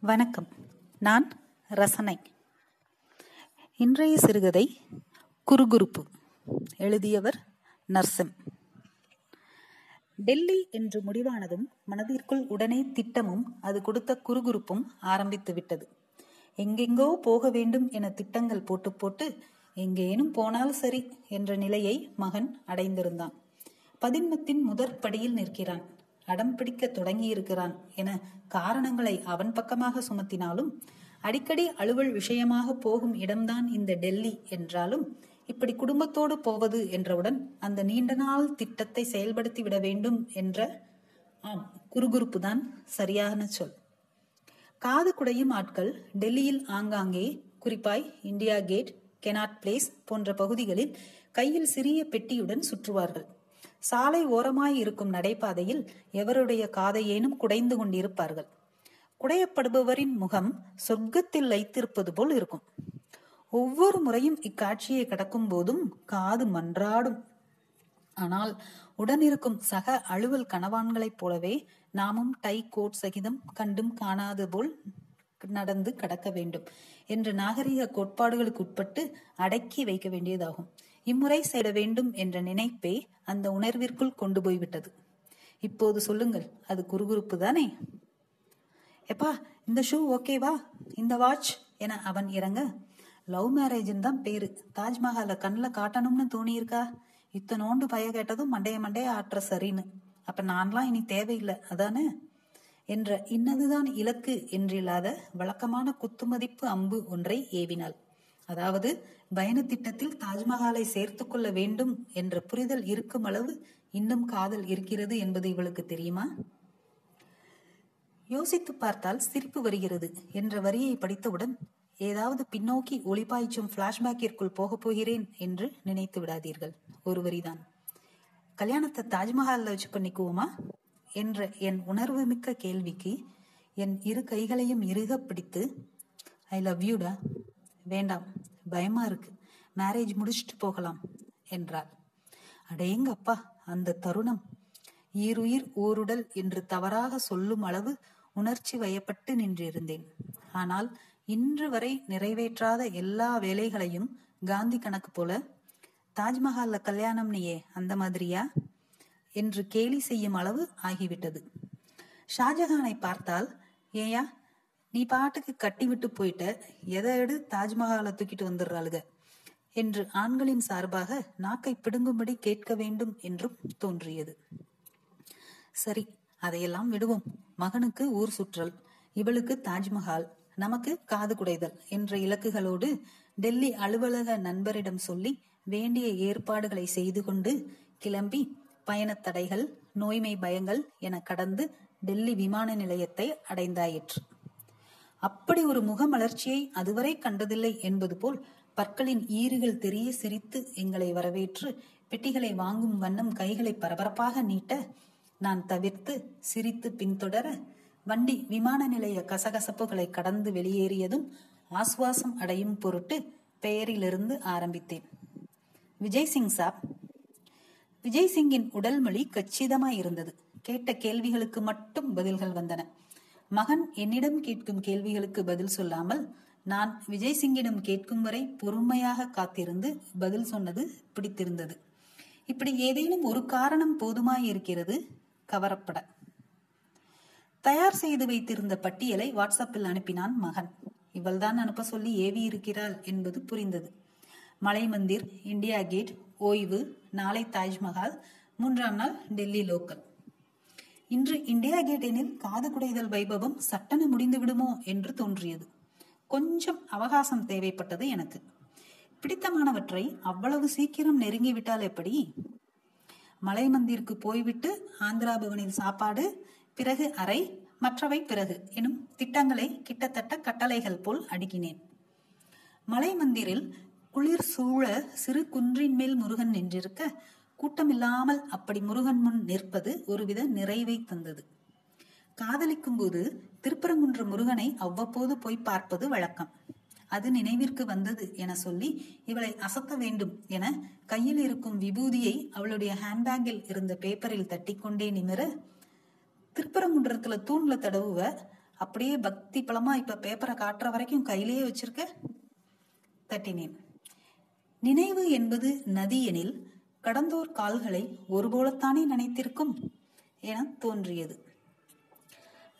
வணக்கம். நான் ரசனை. இன்றைய சிறுகதை குறுகுறுப்பு. எழுதியவர் நர்சிம். டெல்லி என்று முடிவானதும் மனதிற்குள் உடனே திட்டமும் அது கொடுத்த குறுகுறுப்பும் ஆரம்பித்து விட்டது. எங்கெங்கோ போக வேண்டும் என திட்டங்கள் போட்டு போட்டு எங்கேனும் போனால் சரி என்ற நிலையை மகன் அடைந்திருந்தான். பதின்மத்தின் முதற்படியில் நிற்கிறான். அடம் பிடிக்க தொடங்கியிருக்கிறான் என காரணங்களை அவன் பக்கமாக சுமத்தினாலும் அடிக்கடி அலுவல் விஷயமாக போகும் இடம்தான் இந்த டெல்லி என்றாலும் இப்படி குடும்பத்தோடு போவது என்றவுடன் அந்த நீண்ட நாள் திட்டத்தை செயல்படுத்தி விட வேண்டும் என்ற ஆம் குறுகுறுப்பு தான் சரியான சொல். காது குடையும் ஆட்கள் டெல்லியில் ஆங்காங்கே குறிப்பாய் இந்தியா கேட் கெனாட் பிளேஸ் போன்ற பகுதிகளில் கையில் சிறிய பெட்டியுடன் சுற்றுவார்கள். சாலை ஓரமாய் இருக்கும் நடைபாதையில் எவருடைய காதையேனும் குடைந்து கொண்டிருப்பார்கள். குடையப்படுபவரின் முகம் சொர்க்கத்தில் லைத்திருப்பது போல் இருக்கும். ஒவ்வொரு முறையும் இக்காட்சியை கடக்கும் போதும் காது மன்றாடும். ஆனால் உடனிருக்கும் சக அலுவல் கணவான்களைப் போலவே நாமும் டை கோட் சகிதம் கண்டும் காணாது போல் நடந்து கடக்க வேண்டும் என்ற நாகரிக கோட்பாடுகளுக்கு உட்பட்டு அடக்கி வைக்க வேண்டியதாகும். இம்முறை செய்ய வேண்டும் என்ற நினைப்பே அந்த உணர்விற்குள் கொண்டு போய்விட்டது. இப்போது சொல்லுங்கள் அது குறுகுறுப்பு தானே? எப்பா இந்த ஷூ ஓகேவா இந்த வாட்ச் என அவன் இறங்க. லவ் மேரேஜ்னு தான் பேரு. தாஜ்மஹால கண்ணில் காட்டணும்னு தோணியிருக்கா? இத்தனோண்டு பய கேட்டதும் மண்டைய மண்டைய ஆற்ற சரின்னு. அப்ப நான்லாம் இனி தேவையில்லை அதானே? என்ற இன்னதுதான் இலக்கு என்றில்லாத வழக்கமான குத்துமதிப்பு அம்பு ஒன்றை ஏவினாள். அதாவது பயண திட்டத்தில் தாஜ்மஹாலை சேர்த்து கொள்ள வேண்டும் என்ற புரிதல் இருக்கும் அளவு இன்னும் காதல் இருக்கிறது என்பது இவளுக்கு தெரியுமா? யோசித்து பார்த்தால் சிரிப்பு வருகிறது என்ற வரியை படித்தவுடன் ஏதாவது பின்னோக்கி ஒளிபாய்ச்சும் பிளாஷ்பேக்கிற்குள் போகப் போகிறேன் என்று நினைத்து விடாதீர்கள். ஒரு வரிதான். கல்யாணத்தை தாஜ்மஹால்ல வச்சு பண்ணிக்குவோமா? என்ற என் உணர்வு மிக்க கேள்விக்கு என் இரு கைகளையும் இறுக பிடித்து ஐ லவ் யூடா வேண்டாம் பயமா இருக்கு. மேரேஜ் முடிச்சுட்டு போகலாம் என்றாள். அடேங்க அப்பா அந்த தருணம். ஈருயிர் ஓருடல் என்று தவறாக சொல்லும் அளவு உணர்ச்சி வயப்பட்டு நின்றிருந்தேன். ஆனால் இன்று வரை நிறைவேற்றாத எல்லா வேலைகளையும் காந்தி கணக்கு போல தாஜ்மஹால்ல கல்யாணம் நீயே அந்த மாதிரியா? என்று கேலி செய்யும் அளவு ஆகிவிட்டது. ஷாஜஹானை பார்த்தால் ஏயா நீ பாட்டுக்கு கட்டி விட்டு போயிட்ட எதை எடு தாஜ்மஹாலை தூக்கிட்டு வந்துடுறாளுக என்று ஆண்களின் சார்பாக நாக்கை பிடுங்கும்படி கேட்க வேண்டும் என்றும் தோன்றியது. சரி அதையெல்லாம் விடுவோம். மகனுக்கு ஊர் சுற்றல் இவளுக்கு தாஜ்மஹால் நமக்கு காது குடைதல் என்ற இலக்குகளோடு டெல்லி அலுவலக நண்பரிடம் சொல்லி வேண்டிய ஏற்பாடுகளை செய்து கொண்டு கிளம்பி பயணத் தடைகள் நோய்மை பயங்கள் என கடந்து டெல்லி விமான நிலையத்தை அடைந்தாயிற்று. அப்படி ஒரு முகமலர்ச்சியை அதுவரை கண்டதில்லை என்பது போல் பற்களின் ஈறுகள் தெரிய சிரித்து எங்களை வரவேற்று பெட்டிகளை வாங்கும் வண்ணம் கைகளை பரபரப்பாக நீட்ட நான் தவிர்த்து சிரித்து பின்தொடர வண்டி விமான நிலைய கசகசப்புகளை கடந்து வெளியேறியதும் ஆஸ்வாசம் அடையும் பொருட்டு பெயரிலிருந்து ஆரம்பித்தேன். விஜய் சிங் சாப். விஜய் சிங்கின் உடல் மொழி கச்சிதமாய் இருந்தது. கேட்ட கேள்விகளுக்கு மட்டும் பதில்கள் வந்தன. மகன் என்னிடம் கேட்கும் கேள்விகளுக்கு பதில் சொல்லாமல் நான் விஜய் சிங்கிடம் கேட்கும் வரை பொறுமையாக காத்திருந்து பதில் சொன்னது பிடித்திருந்தது. இப்படி ஏதேனும் ஒரு காரணம் போதுமாய் இருக்கிறது கவரப்பட. தயார் செய்து வைத்திருந்த பட்டியலை வாட்ஸ்அப்பில் அனுப்பினான் மகன். இவள்தான் அனுப்ப சொல்லி ஏவி இருக்கிறாள் என்பது புரிந்தது. மலை மந்திர் இந்தியா கேட் ஓய்வு நாளை தாஜ்மஹால் மூன்றாம் நாள் டெல்லி லோக்கல். இன்று இந்தியா கேட் எனில் காது குடைதல் வைபவம் சட்டன முடிந்து விடுமோ என்று தோன்றியது. கொஞ்சம் அவகாசம் தேவைப்பட்டது எனக்கு. பிடித்தமானவற்றை அவ்வளவு சீக்கிரம் நெருங்கிவிட்டால் எப்படி? மலை மந்திருக்கு போய்விட்டு ஆந்திரா பவனில் சாப்பாடு பிறகு அறை மற்றவை பிறகு எனும் திட்டங்களை கிட்டத்தட்ட கட்டளைகள் போல் அடுக்கினேன். மலை மந்திரில் குளிர் சூழ சிறு குன்றின் மேல் முருகன் நின்றிருக்க கூட்டமில்லாமல் அப்படி முருகன் முன் நிற்பது ஒருவித நிறைவை தந்தது. காதலிக்கும் போது திருப்பரங்குன்ற முருகனை அவ்வப்போது போய் பார்ப்பது வழக்கம். அது நினைவிற்கு வந்தது என சொல்லி இவளை அசத்த வேண்டும் என கையில் இருக்கும் விபூதியை அவளுடைய ஹேண்ட்பேக்கில் இருந்த பேப்பரில் தட்டிக்கொண்டே நிமிர திருப்பரங்குன்றத்துல தூண்ல தடவுவ அப்படியே பக்தி பலமா இப்ப பேப்பரை காட்டுற வரைக்கும் கையிலேயே வச்சிருக்க? தட்டினேன். நினைவு என்பது நதி எனில் கடந்தோர் கால்களை ஒருபோலத்தானே நினைத்திருக்கும் என தோன்றியது.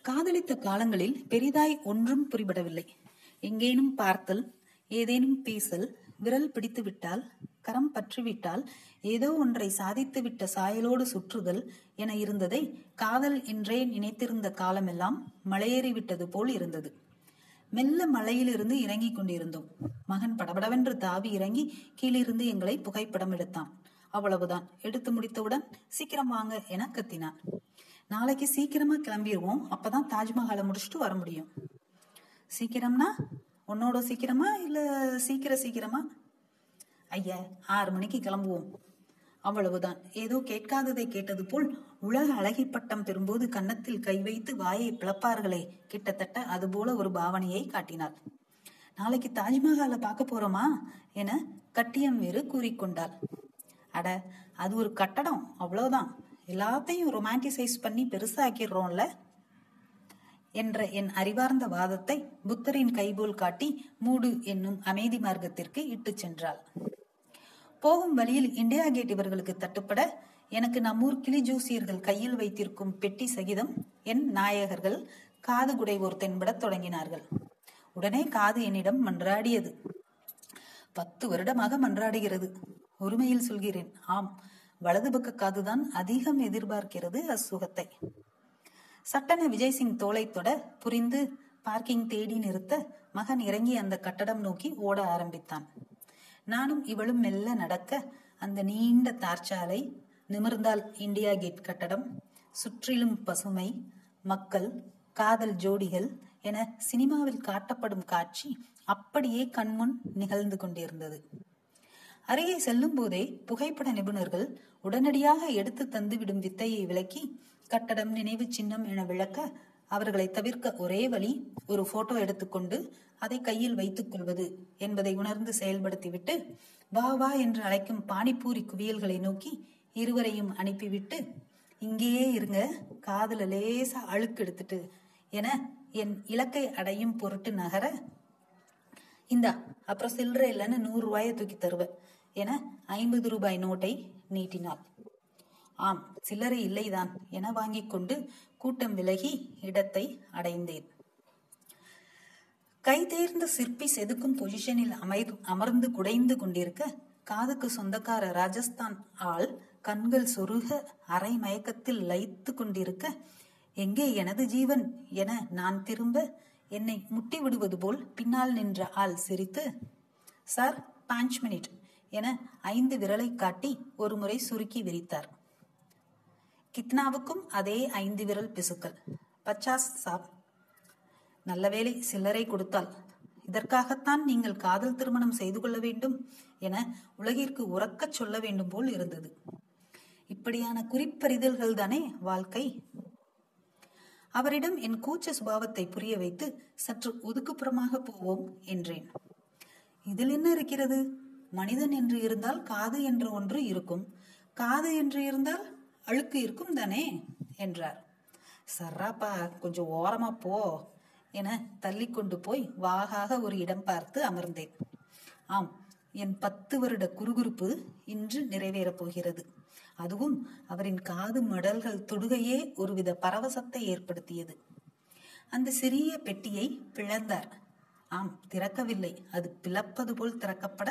காதலித்த காலங்களில் பெரிதாய் ஒன்றும் புரிபடவில்லை. எங்கேனும் பார்த்தல் ஏதேனும் பேசல் விரல் பிடித்து விட்டால் கரம் பற்றிவிட்டால் ஏதோ ஒன்றை சாதித்து விட்ட சாயலோடு சுற்றுதல் என இருந்ததை காதல் என்றே நினைத்திருந்த காலமெல்லாம் மலையேறி விட்டது போல் இருந்தது. மெல்ல மலையிலிருந்து இறங்கிக் கொண்டிருந்தோம். மகன் படபடவென்று தாவி இறங்கி கீழிருந்து எங்களை புகைப்படம் எடுத்தான். அவ்வளவுதான். எடுத்து முடித்தவுடன் சீக்கிரம் வாங்க என கத்தினான். நாளைக்கு சீக்கிரமா கிளம்பிடுவோம் அப்பதான் தாஜ்மஹாலை முடிச்சுட்டு வர முடியும். சீக்கிரம்னா உன்னோட சீக்கிரமா இல்ல சீக்கிர சீக்கிரமா? ஐயா ஆறு மணிக்கு கிளம்புவோம். அவ்வளவுதான். ஏதோ கேட்காததை கேட்டது போல் உலக அழகி பட்டம் பெறும்போது கன்னத்தில் கை வைத்து வாயை பிளப்பார்களே. கிட்டத்தட்ட அதுபோல ஒரு பாவனையை காட்டினார் நாளைக்கு தாஜ்மஹாலை பார்க்க போறோமா? என கட்டியம் வேறு கூறிக்கொண்டாள். அட அது ஒரு கட்டடம். அவ்வளவுதான். எல்லாத்தையும் ரொமான்டிசைஸ் பண்ணி பெருசாக்கிடுறோம்ல? என்ற என் அறிவார்ந்த வாதத்தை புத்தரின் கைபோல் காட்டி மூடு என்னும் அமைதி மார்க்கத்திற்கு இட்டு சென்றாள். போகும் வழியில் இந்தியா கேட் இவர்களுக்கு தட்டுப்பட எனக்கு நம்மூர் கிளி ஜூசியர்கள் கையில் வைத்திருக்கும் பெட்டி சகிதம் என் நாயகர்கள் காது குடைவோர் தென்படத் தொடங்கினார்கள். உடனே காது என்னிடம் மன்றாடியது. பத்து வருடமாக மன்றாடுகிறது. ஒருமையில் சொல்கிறேன். ஆம் வலது பக்க காதுதான் அதிகம் எதிர்பார்க்கிறது அசுகத்தை. சட்டன விஜய் சிங் தோலை தொட புரிந்து பார்க்கிங் தேடி நிறுத்த மகன் இறங்கி அந்த கட்டடம் நோக்கி ஓட ஆரம்பித்தான். நானும் இவளும் மெல்ல நடக்க அந்த நீண்ட தார்ச்சாலை நிமிர்ந்தால் இந்தியா கேட் கட்டடம் சுற்றிலும் பசுமை மக்கள் காதல் ஜோடிகள் என சினிமாவில் காட்டப்படும் காட்சி அப்படியே கண்முன் நிகழ்ந்து கொண்டிருந்தது. அருகே செல்லும் போதே புகைப்பட நிபுணர்கள் உடனடியாக எடுத்து தந்துவிடும் வித்தையை விளக்கி கட்டடம் நினைவு சின்னம் என விளக்க அவர்களை தவிர்க்க ஒரே வழி ஒரு போட்டோ எடுத்துக்கொண்டு அதை கையில் வைத்துக் கொள்வது என்பதை உணர்ந்து செயல்படுத்திவிட்டு வா வா என்று அழைக்கும் பானிபூரி குவியல்களை நோக்கி இருவரையும் அனுப்பிவிட்டு இங்கேயே இருங்க காதுல லேசா அழுக்கு எடுத்துட்டு என என் இலக்கை அடையும் பொருட்டு நகர இந்தா அப்புறம் சில்லற இல்லைன்னு நூறு ரூபாயை தூக்கி தருவேன். என ஐம்பது ரூபாய் நோட்டை நீட்டினாள். ஆம் சில்லறை இல்லைதான் என வாங்கிக் கொண்டு கூட்டம் விலகி இடத்தை அடைந்தேன். கைதேர்ந்த சிற்பி செதுக்கும் பொசிஷனில் அமர் அமர்ந்து குடைந்து கொண்டிருக்க காதுக்கு சொந்தக்கார ராஜஸ்தான் ஆள் கண்கள் சொருக அரை மயக்கத்தில் லயித்து கொண்டிருக்க எங்கே எனது ஜீவன்? என நான் திரும்ப என்னை முட்டி விடுவது போல் பின்னால் நின்ற ஆள் சிரித்து சார் பாஞ்ச் மினிட் என ஐந்து விரலை காட்டி ஒரு முறை சுருக்கி விரித்தார். கித்னாவுக்கும் அதே ஐந்து விரல் பிசுக்கள். பச்சாஸ் சாப் நல்ல வேலை சில்லறை கொடுத்தால். இதற்காகத்தான் நீங்கள் காதல் திருமணம் செய்து கொள்ள வேண்டும் என உலகிற்கு உறக்கச் சொல்ல வேண்டும் போல் இருந்தது. இப்படியான குறிப்பறிதல்கள் தானே வாழ்க்கை. அவரிடம் என் கூச்ச சுபாவத்தை புரிய வைத்து சற்று ஒதுக்குப்புறமாக போவோம் என்றேன். இதில் என்ன இருக்கிறது? மனிதன் என்று இருந்தால் காது என்று ஒன்று இருக்கும். காது என்று இருந்தால் அழுக்கு இருக்கும் தானே? என்றார். சர்ராப்பா கொஞ்சம் ஓரமா போ என தள்ளி கொண்டு போய் வாகாக ஒரு இடம் பார்த்து அமர்ந்தேன். ஆம் என் பத்து வருட குறுகுறுப்பு இன்று நிறைவேறப் போகிறது. அதுவும் அவரின் காது மடல்கள் தொடுகையே ஒருவித பரவசத்தை ஏற்படுத்தியது. அந்த சிறிய பெட்டியை பிளந்தார். ஆம் திறக்கவில்லை. அது பிளப்பது போல் திறக்கப்பட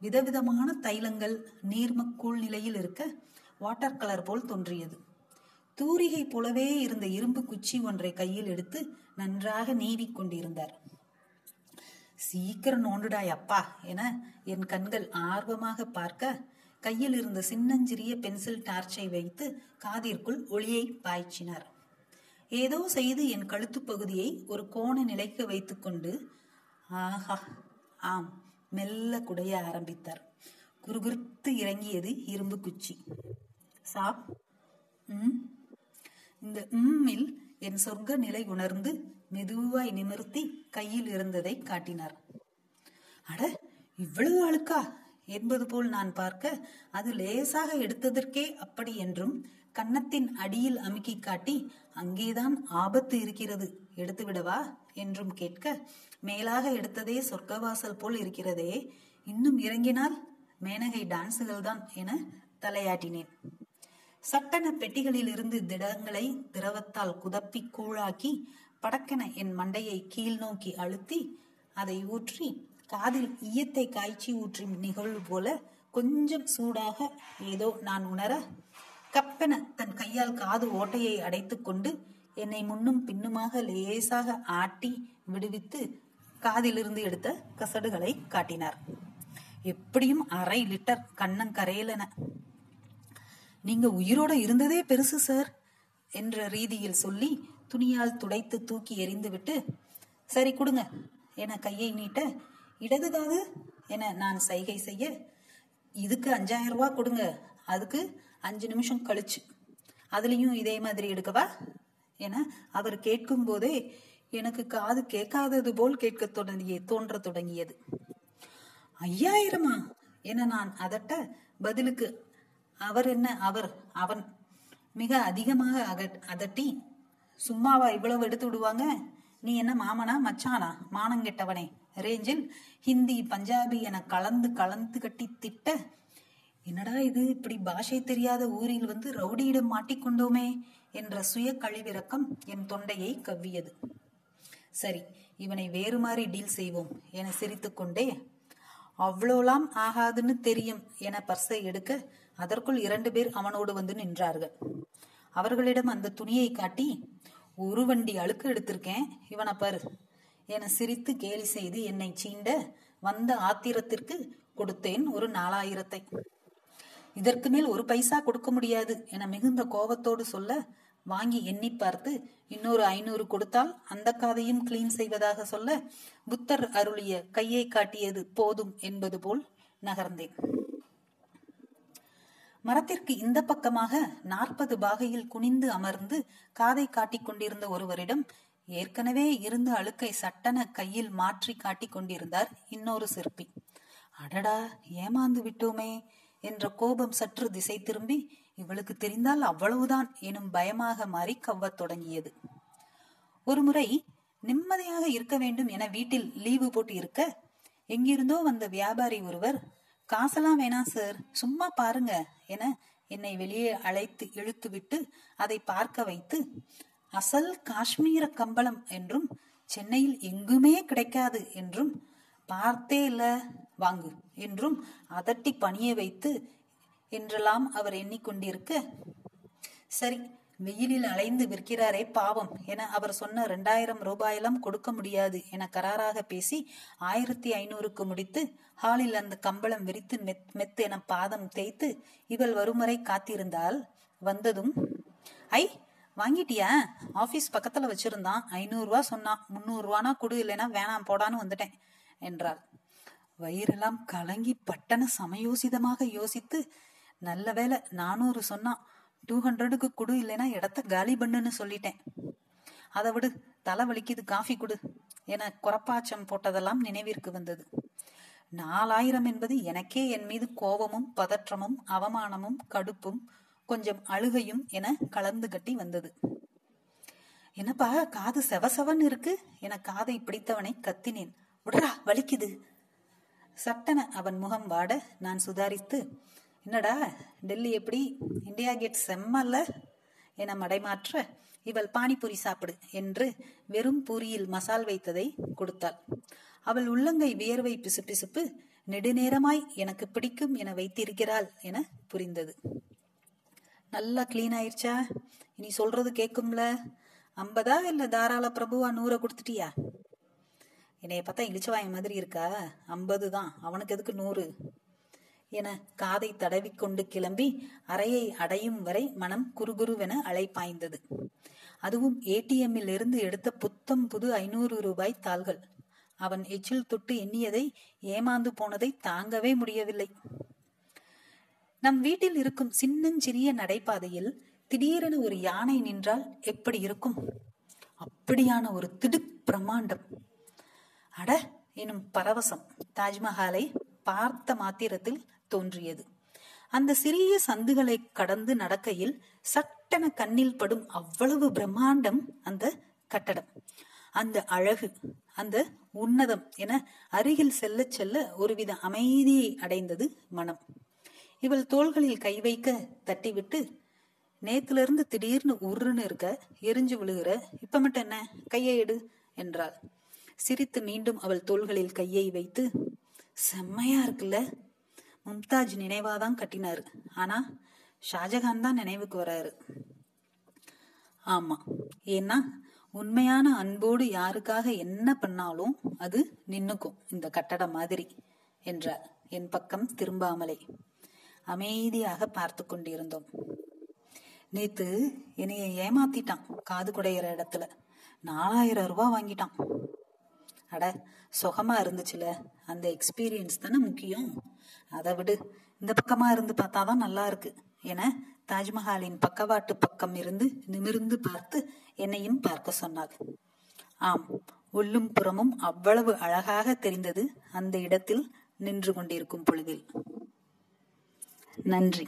விதவிதமான தைலங்கள் நீர்மக்கூழ் நிலையில் இருக்க வாட்டர் கலர் போல் தோன்றியது. தூரிகை போலவே இருந்த இரும்பு குச்சி ஒன்றை கையில் எடுத்து நன்றாக நீவி கொண்டிருந்தார். சீக்கிரம் நோண்டுடாய் அப்பா என என் கண்கள் ஆர்வமாக பார்க்க கையில் இருந்த சின்னஞ்சிறிய பென்சில் டார்ச்சை வைத்து காதிற்குள் ஒளியை பாய்ச்சினார். ஏதோ செய்து என் கழுத்து பகுதியை ஒரு கோண நிலைக்கு வைத்துக்கொண்டு ஆஹா ஆம் மெல்ல குடைய ஆரம்பித்தார். குறுகுறுத்து இறங்கியது இரும்பு குச்சி. சாப் ம். இந்த உம்மில் என் சொர்க்க நிலை உணர்ந்து மெதுவாய் நிமிர்த்தி கையில் இருந்ததை காட்டினார். அட இவ்வளவு அழுக்கா? என்பது போல் நான் பார்க்க அது லேசாக எடுத்ததற்கே அப்படி என்றும் கன்னத்தின் அடியில் அமுக்கி காட்டி அங்கேதான் ஆபத்து இருக்கிறது எடுத்துவிடவா என்றும் கேட்க மேலாக எடுத்ததே சொர்க்கவாசல் போல் இருக்கிறதே இன்னும் இறங்கினால் மேனகை டான்ஸுகள் தான் என தலையாட்டினேன். சட்டன பெட்டிகளில் இருந்து திடங்களை திரவத்தால் குதப்பி கூழாக்கி படக்கென என் மண்டையை கீழ் நோக்கி அழுத்தி அதை ஊற்றி காதில் ஈயத்தை காய்ச்சி ஊற்றும் நிகழ்வு போல கொஞ்சம் சூடாக ஏதோ நான் உணர கப்பென தன் கையால் காது ஓட்டையை அடைத்து கொண்டு என்னை முன்னும் பின்னுமாக லேசாக ஆட்டி விடுவித்து காதிலிருந்து எடுத்த கசடுகளை காட்டினார். எப்படியும் அரை லிட்டர் கண்ணங்கரையலென நீங்க உயிரோட இருந்ததே பெருசு சார் என்ற ரீதியில் சொல்லி துணியால் துடைத்து தூக்கி எறிந்துவிட்டு சரி கொடுங்க என கையை நீட்ட இடதுதாது என நான் சைகை செய்ய இதுக்கு அஞ்சாயிரம் ரூபாய் கொடுங்க. அதுக்கு அஞ்சு நிமிஷம் கழிச்சு. அதுலயும் இதே மாதிரி எடுக்கவா? என அவர் கேட்கும் போதே எனக்கு காது கேட்காதது போல் கேட்க தொடங்கிய தோன்ற தொடங்கியது. ஐயாயிரமா? என நான் அதட்ட பதிலுக்கு அவர் என்ன அவர் அவன் மிக அதிகமாக அக அதட்டி சும்மாவா இவ்வளவு எடுத்து விடுவாங்க? நீ என்ன மாமனா மச்சானா? மானங்கெட்டவனே ரேஞ்சில் ஹிந்தி பஞ்சாபி என கலந்து கலந்து கட்டி திட்ட என்னடா இது இப்படி பாஷை தெரியாத ஊரில் வந்து ரவுடியிடம் மாட்டிக்கொண்டோமே என்ற சுய கழிவிறக்கம் என் தொண்டையை கவ்வியது. சரி இவனை வேறு மாதிரி டீல் செய்வோம் என சிரித்துக்கொண்டே அவ்வளோலாம் ஆகாதுன்னு தெரியும் என பர்ஸை எடுக்க அதற்குள் இரண்டு பேர் அவனோடு வந்து நின்றார்கள். அவர்களிடம் அந்த துணியை காட்டி ஒரு வண்டி அழுக்கு எடுத்திருக்கேன் இவனை பாரு என சிரித்து கேலி செய்து என்னை சீண்ட வந்த ஆத்திரத்திற்கு கொடுத்தேன் ஒரு நாலாயிரத்தை. இதற்கு மேல் ஒரு பைசா கொடுக்க முடியாது என மிகுந்த கோபத்தோடு சொல்ல வாங்கி எண்ணி பார்த்து இன்னொரு ஐநூறு கொடுத்தால் அந்த காதையும் கிளீன் செய்வதாக சொல்ல புத்தர் அருளிய கையை காட்டியது போதும் என்பது போல் நகர்ந்தேன். மரத்திற்கு இந்த பக்கமாக நாற்பது பாகையில் குனிந்து அமர்ந்து காதை காட்டிக் கொண்டிருந்த ஒருவரிடம் ஏற்கனவே இருந்த அழுக்கை சட்டன கையில் மாற்றி காட்டி கொண்டிருந்தார் இன்னொரு சிற்பி. அடடா ஏமாந்து விட்டோமே என்ற கோபம் சற்று திசை திரும்பி இவளுக்கு தெரிந்தால் அவ்வளவுதான் எனும் பயமாக மாறி கவ்வத் தொடங்கியது. ஒருமுறை நிம்மதியாக இருக்க வேண்டும் என வீட்டில் லீவு போட்டு இருக்க எங்கிருந்தோ வந்த வியாபாரி ஒருவர் காசெல்லாம் வேணாம் சார் சும்மா பாருங்க என என்னை வெளியே அழைத்து இழுத்துவிட்டு அதை பார்க்க வைத்து அசல் காஷ்மீர கம்பளம் என்றும் சென்னையில் எங்குமே கிடைக்காது என்றும் பார்த்தே இல்ல வாங்கு என்றும் அதட்டி பணிய வைத்து என்றெல்லாம் அவர் எண்ணிக்கொண்டிருக்க சரி வெயிலில் அலைந்து விற்கிறாரே பாவம் என அவர் சொன்ன இரண்டாயிரம் ரூபாயெல்லாம் கொடுக்க முடியாது என கராராக பேசி ஆயிரத்தி ஐநூறுக்கு முடித்து ஹாலில் அந்த கம்பளம் விரித்து மெத் மெத்து என பாதம் தேய்த்து இவள் வருமுறை காத்திருந்தால் வந்ததும் ஐ வாங்கிட்டியா? ஆபீஸ் பக்கத்துல வச்சிருந்தான். ஐநூறுரூவா சொன்னான். முந்நூறு கொடு இல்லைன்னா வேணாம் போடான்னு வந்துட்டேன் என்றாள். வயிறெல்லாம் கலங்கி பட்டன சமயோசிதமாக யோசித்து நல்ல வேலை நானூறு சொன்னான். டூ ஹண்ட்ரடுக்கு கொடு இல்லைன்னா இடத்த காலி பண்ணுன்னு சொல்லிட்டேன். அதை விடு தலை வலிக்குது காஃபி கொடு என குறப்பாச்சம் போட்டதெல்லாம் நினைவிற்கு வந்தது. நாலாயிரம் என்பது எனக்கே என் மீது கோபமும் பதற்றமும் அவமானமும் கடுப்பும் கொஞ்சம் அழுகையும் என கலந்து கட்டி வந்தது. என்னப்பா காது செவசவன் இருக்கு. என காதை பிடித்தவனை கத்தினேன். உடரா வலிக்குது சட்டன அவன் முகம் வாட நான் சுதாரித்து என்னடா டெல்லி எப்படி? இந்தியா கேட் செம்மல்ல என மடைமாற்ற இவள் பானிபூரி சாப்பிடு என்று வெறும் பூரியில் மசால் வைத்ததை கொடுத்தாள். அவள் உள்ளங்கை வியர்வை பிசுபிசுப்பு நெடுநேரமாய் எனக்கு பிடிக்கும் என வைத்திருக்கிறாள் என புரிந்தது. நல்லா கிளீன் ஆயிருச்சா? இனி சொல்றது கேக்கும்ல. ஐம்பதா இல்ல தாராள பிரபுவா நூற கொடுத்துட்டியா? என்னைய பார்த்தா இழிச்சவாய மாதிரி இருக்கா? ஐம்பது தான் அவனுக்கு எதுக்கு நூறு? என காதை தடவிக்கொண்டு கிளம்பி அறையை அடையும் வரை மனம் குறுகுருவென அலைப்பாய்ந்தது. அதுவும் ஏடிஎம்மில் இருந்து எடுத்த புத்தம் புது ஐநூறு ரூபாய் தாள்கள். அவன் எச்சில் தொட்டு எண்ணியதை ஏமாந்து போனதை தாங்கவே முடியவில்லை. நம் வீட்டில் இருக்கும் சின்னஞ்சிறிய நடைபாதையில் திடீரென ஒரு யானை நின்றால் எப்படி இருக்கும்? அப்படியான ஒரு திடுக் பிரம்மாண்டம். அட எனும் பரவசம் தாஜ்மஹாலை பார்த்த மாத்திரத்தில் தோன்றியது. அந்த சிறிய சந்துகளை கடந்து நடக்கையில் சட்டென கண்ணில் படும் அவ்வளவு பிரம்மாண்டம் அந்த கட்டடம். அந்த அழகு அந்த உன்னதம் என அருகில் செல்ல செல்ல ஒருவித அமைதியை அடைந்தது மனம். இவள் தோள்களில் கை வைக்க தட்டிவிட்டு நேத்துல இருந்து திடீர்னு உருன்னு இருக்க எரிஞ்சு விழுகிற இப்ப மட்டும் என்ன? கையை எடு என்றாள். சிரித்து மீண்டும் அவள் தோள்களில் கையை வைத்து செம்மையா இருக்குல்ல. மும்தாஜ் நினைவாதான் கட்டினாரு. ஆனா ஷாஜகான் தான் நினைவுக்கு வராரு. ஆமா. ஏன்னா உண்மையான அன்போடு யாருக்காக என்ன பண்ணாலும் அது நின்னுக்கும் இந்த கட்டடம் மாதிரி என்றார். என் பக்கம் திரும்பாமலே. அமைதியாக பார்த்து கொண்டிருந்தோம். நேத்து என்னைய ஏமாத்திட்டான் காது குடையிற இடத்துல. நாலாயிரம் ரூபாய் வாங்கிட்டான். அட சுகமா இருந்துச்சுல. அந்த எக்ஸ்பீரியன்ஸ் தானே முக்கியம். அதை விடு. இந்த பக்கமா இருந்து பார்த்தாதான் நல்லா இருக்கு. என தாஜ்மஹாலின் பக்கவாட்டு பக்கம் இருந்து நிமிர்ந்து பார்த்து என்னையும் பார்க்க சொன்னாள். ஆம் உள்ளும் புறமும் அவ்வளவு அழகாக தெரிந்தது அந்த இடத்தில் நின்று கொண்டிருக்கும் பொழுதில். நன்றி.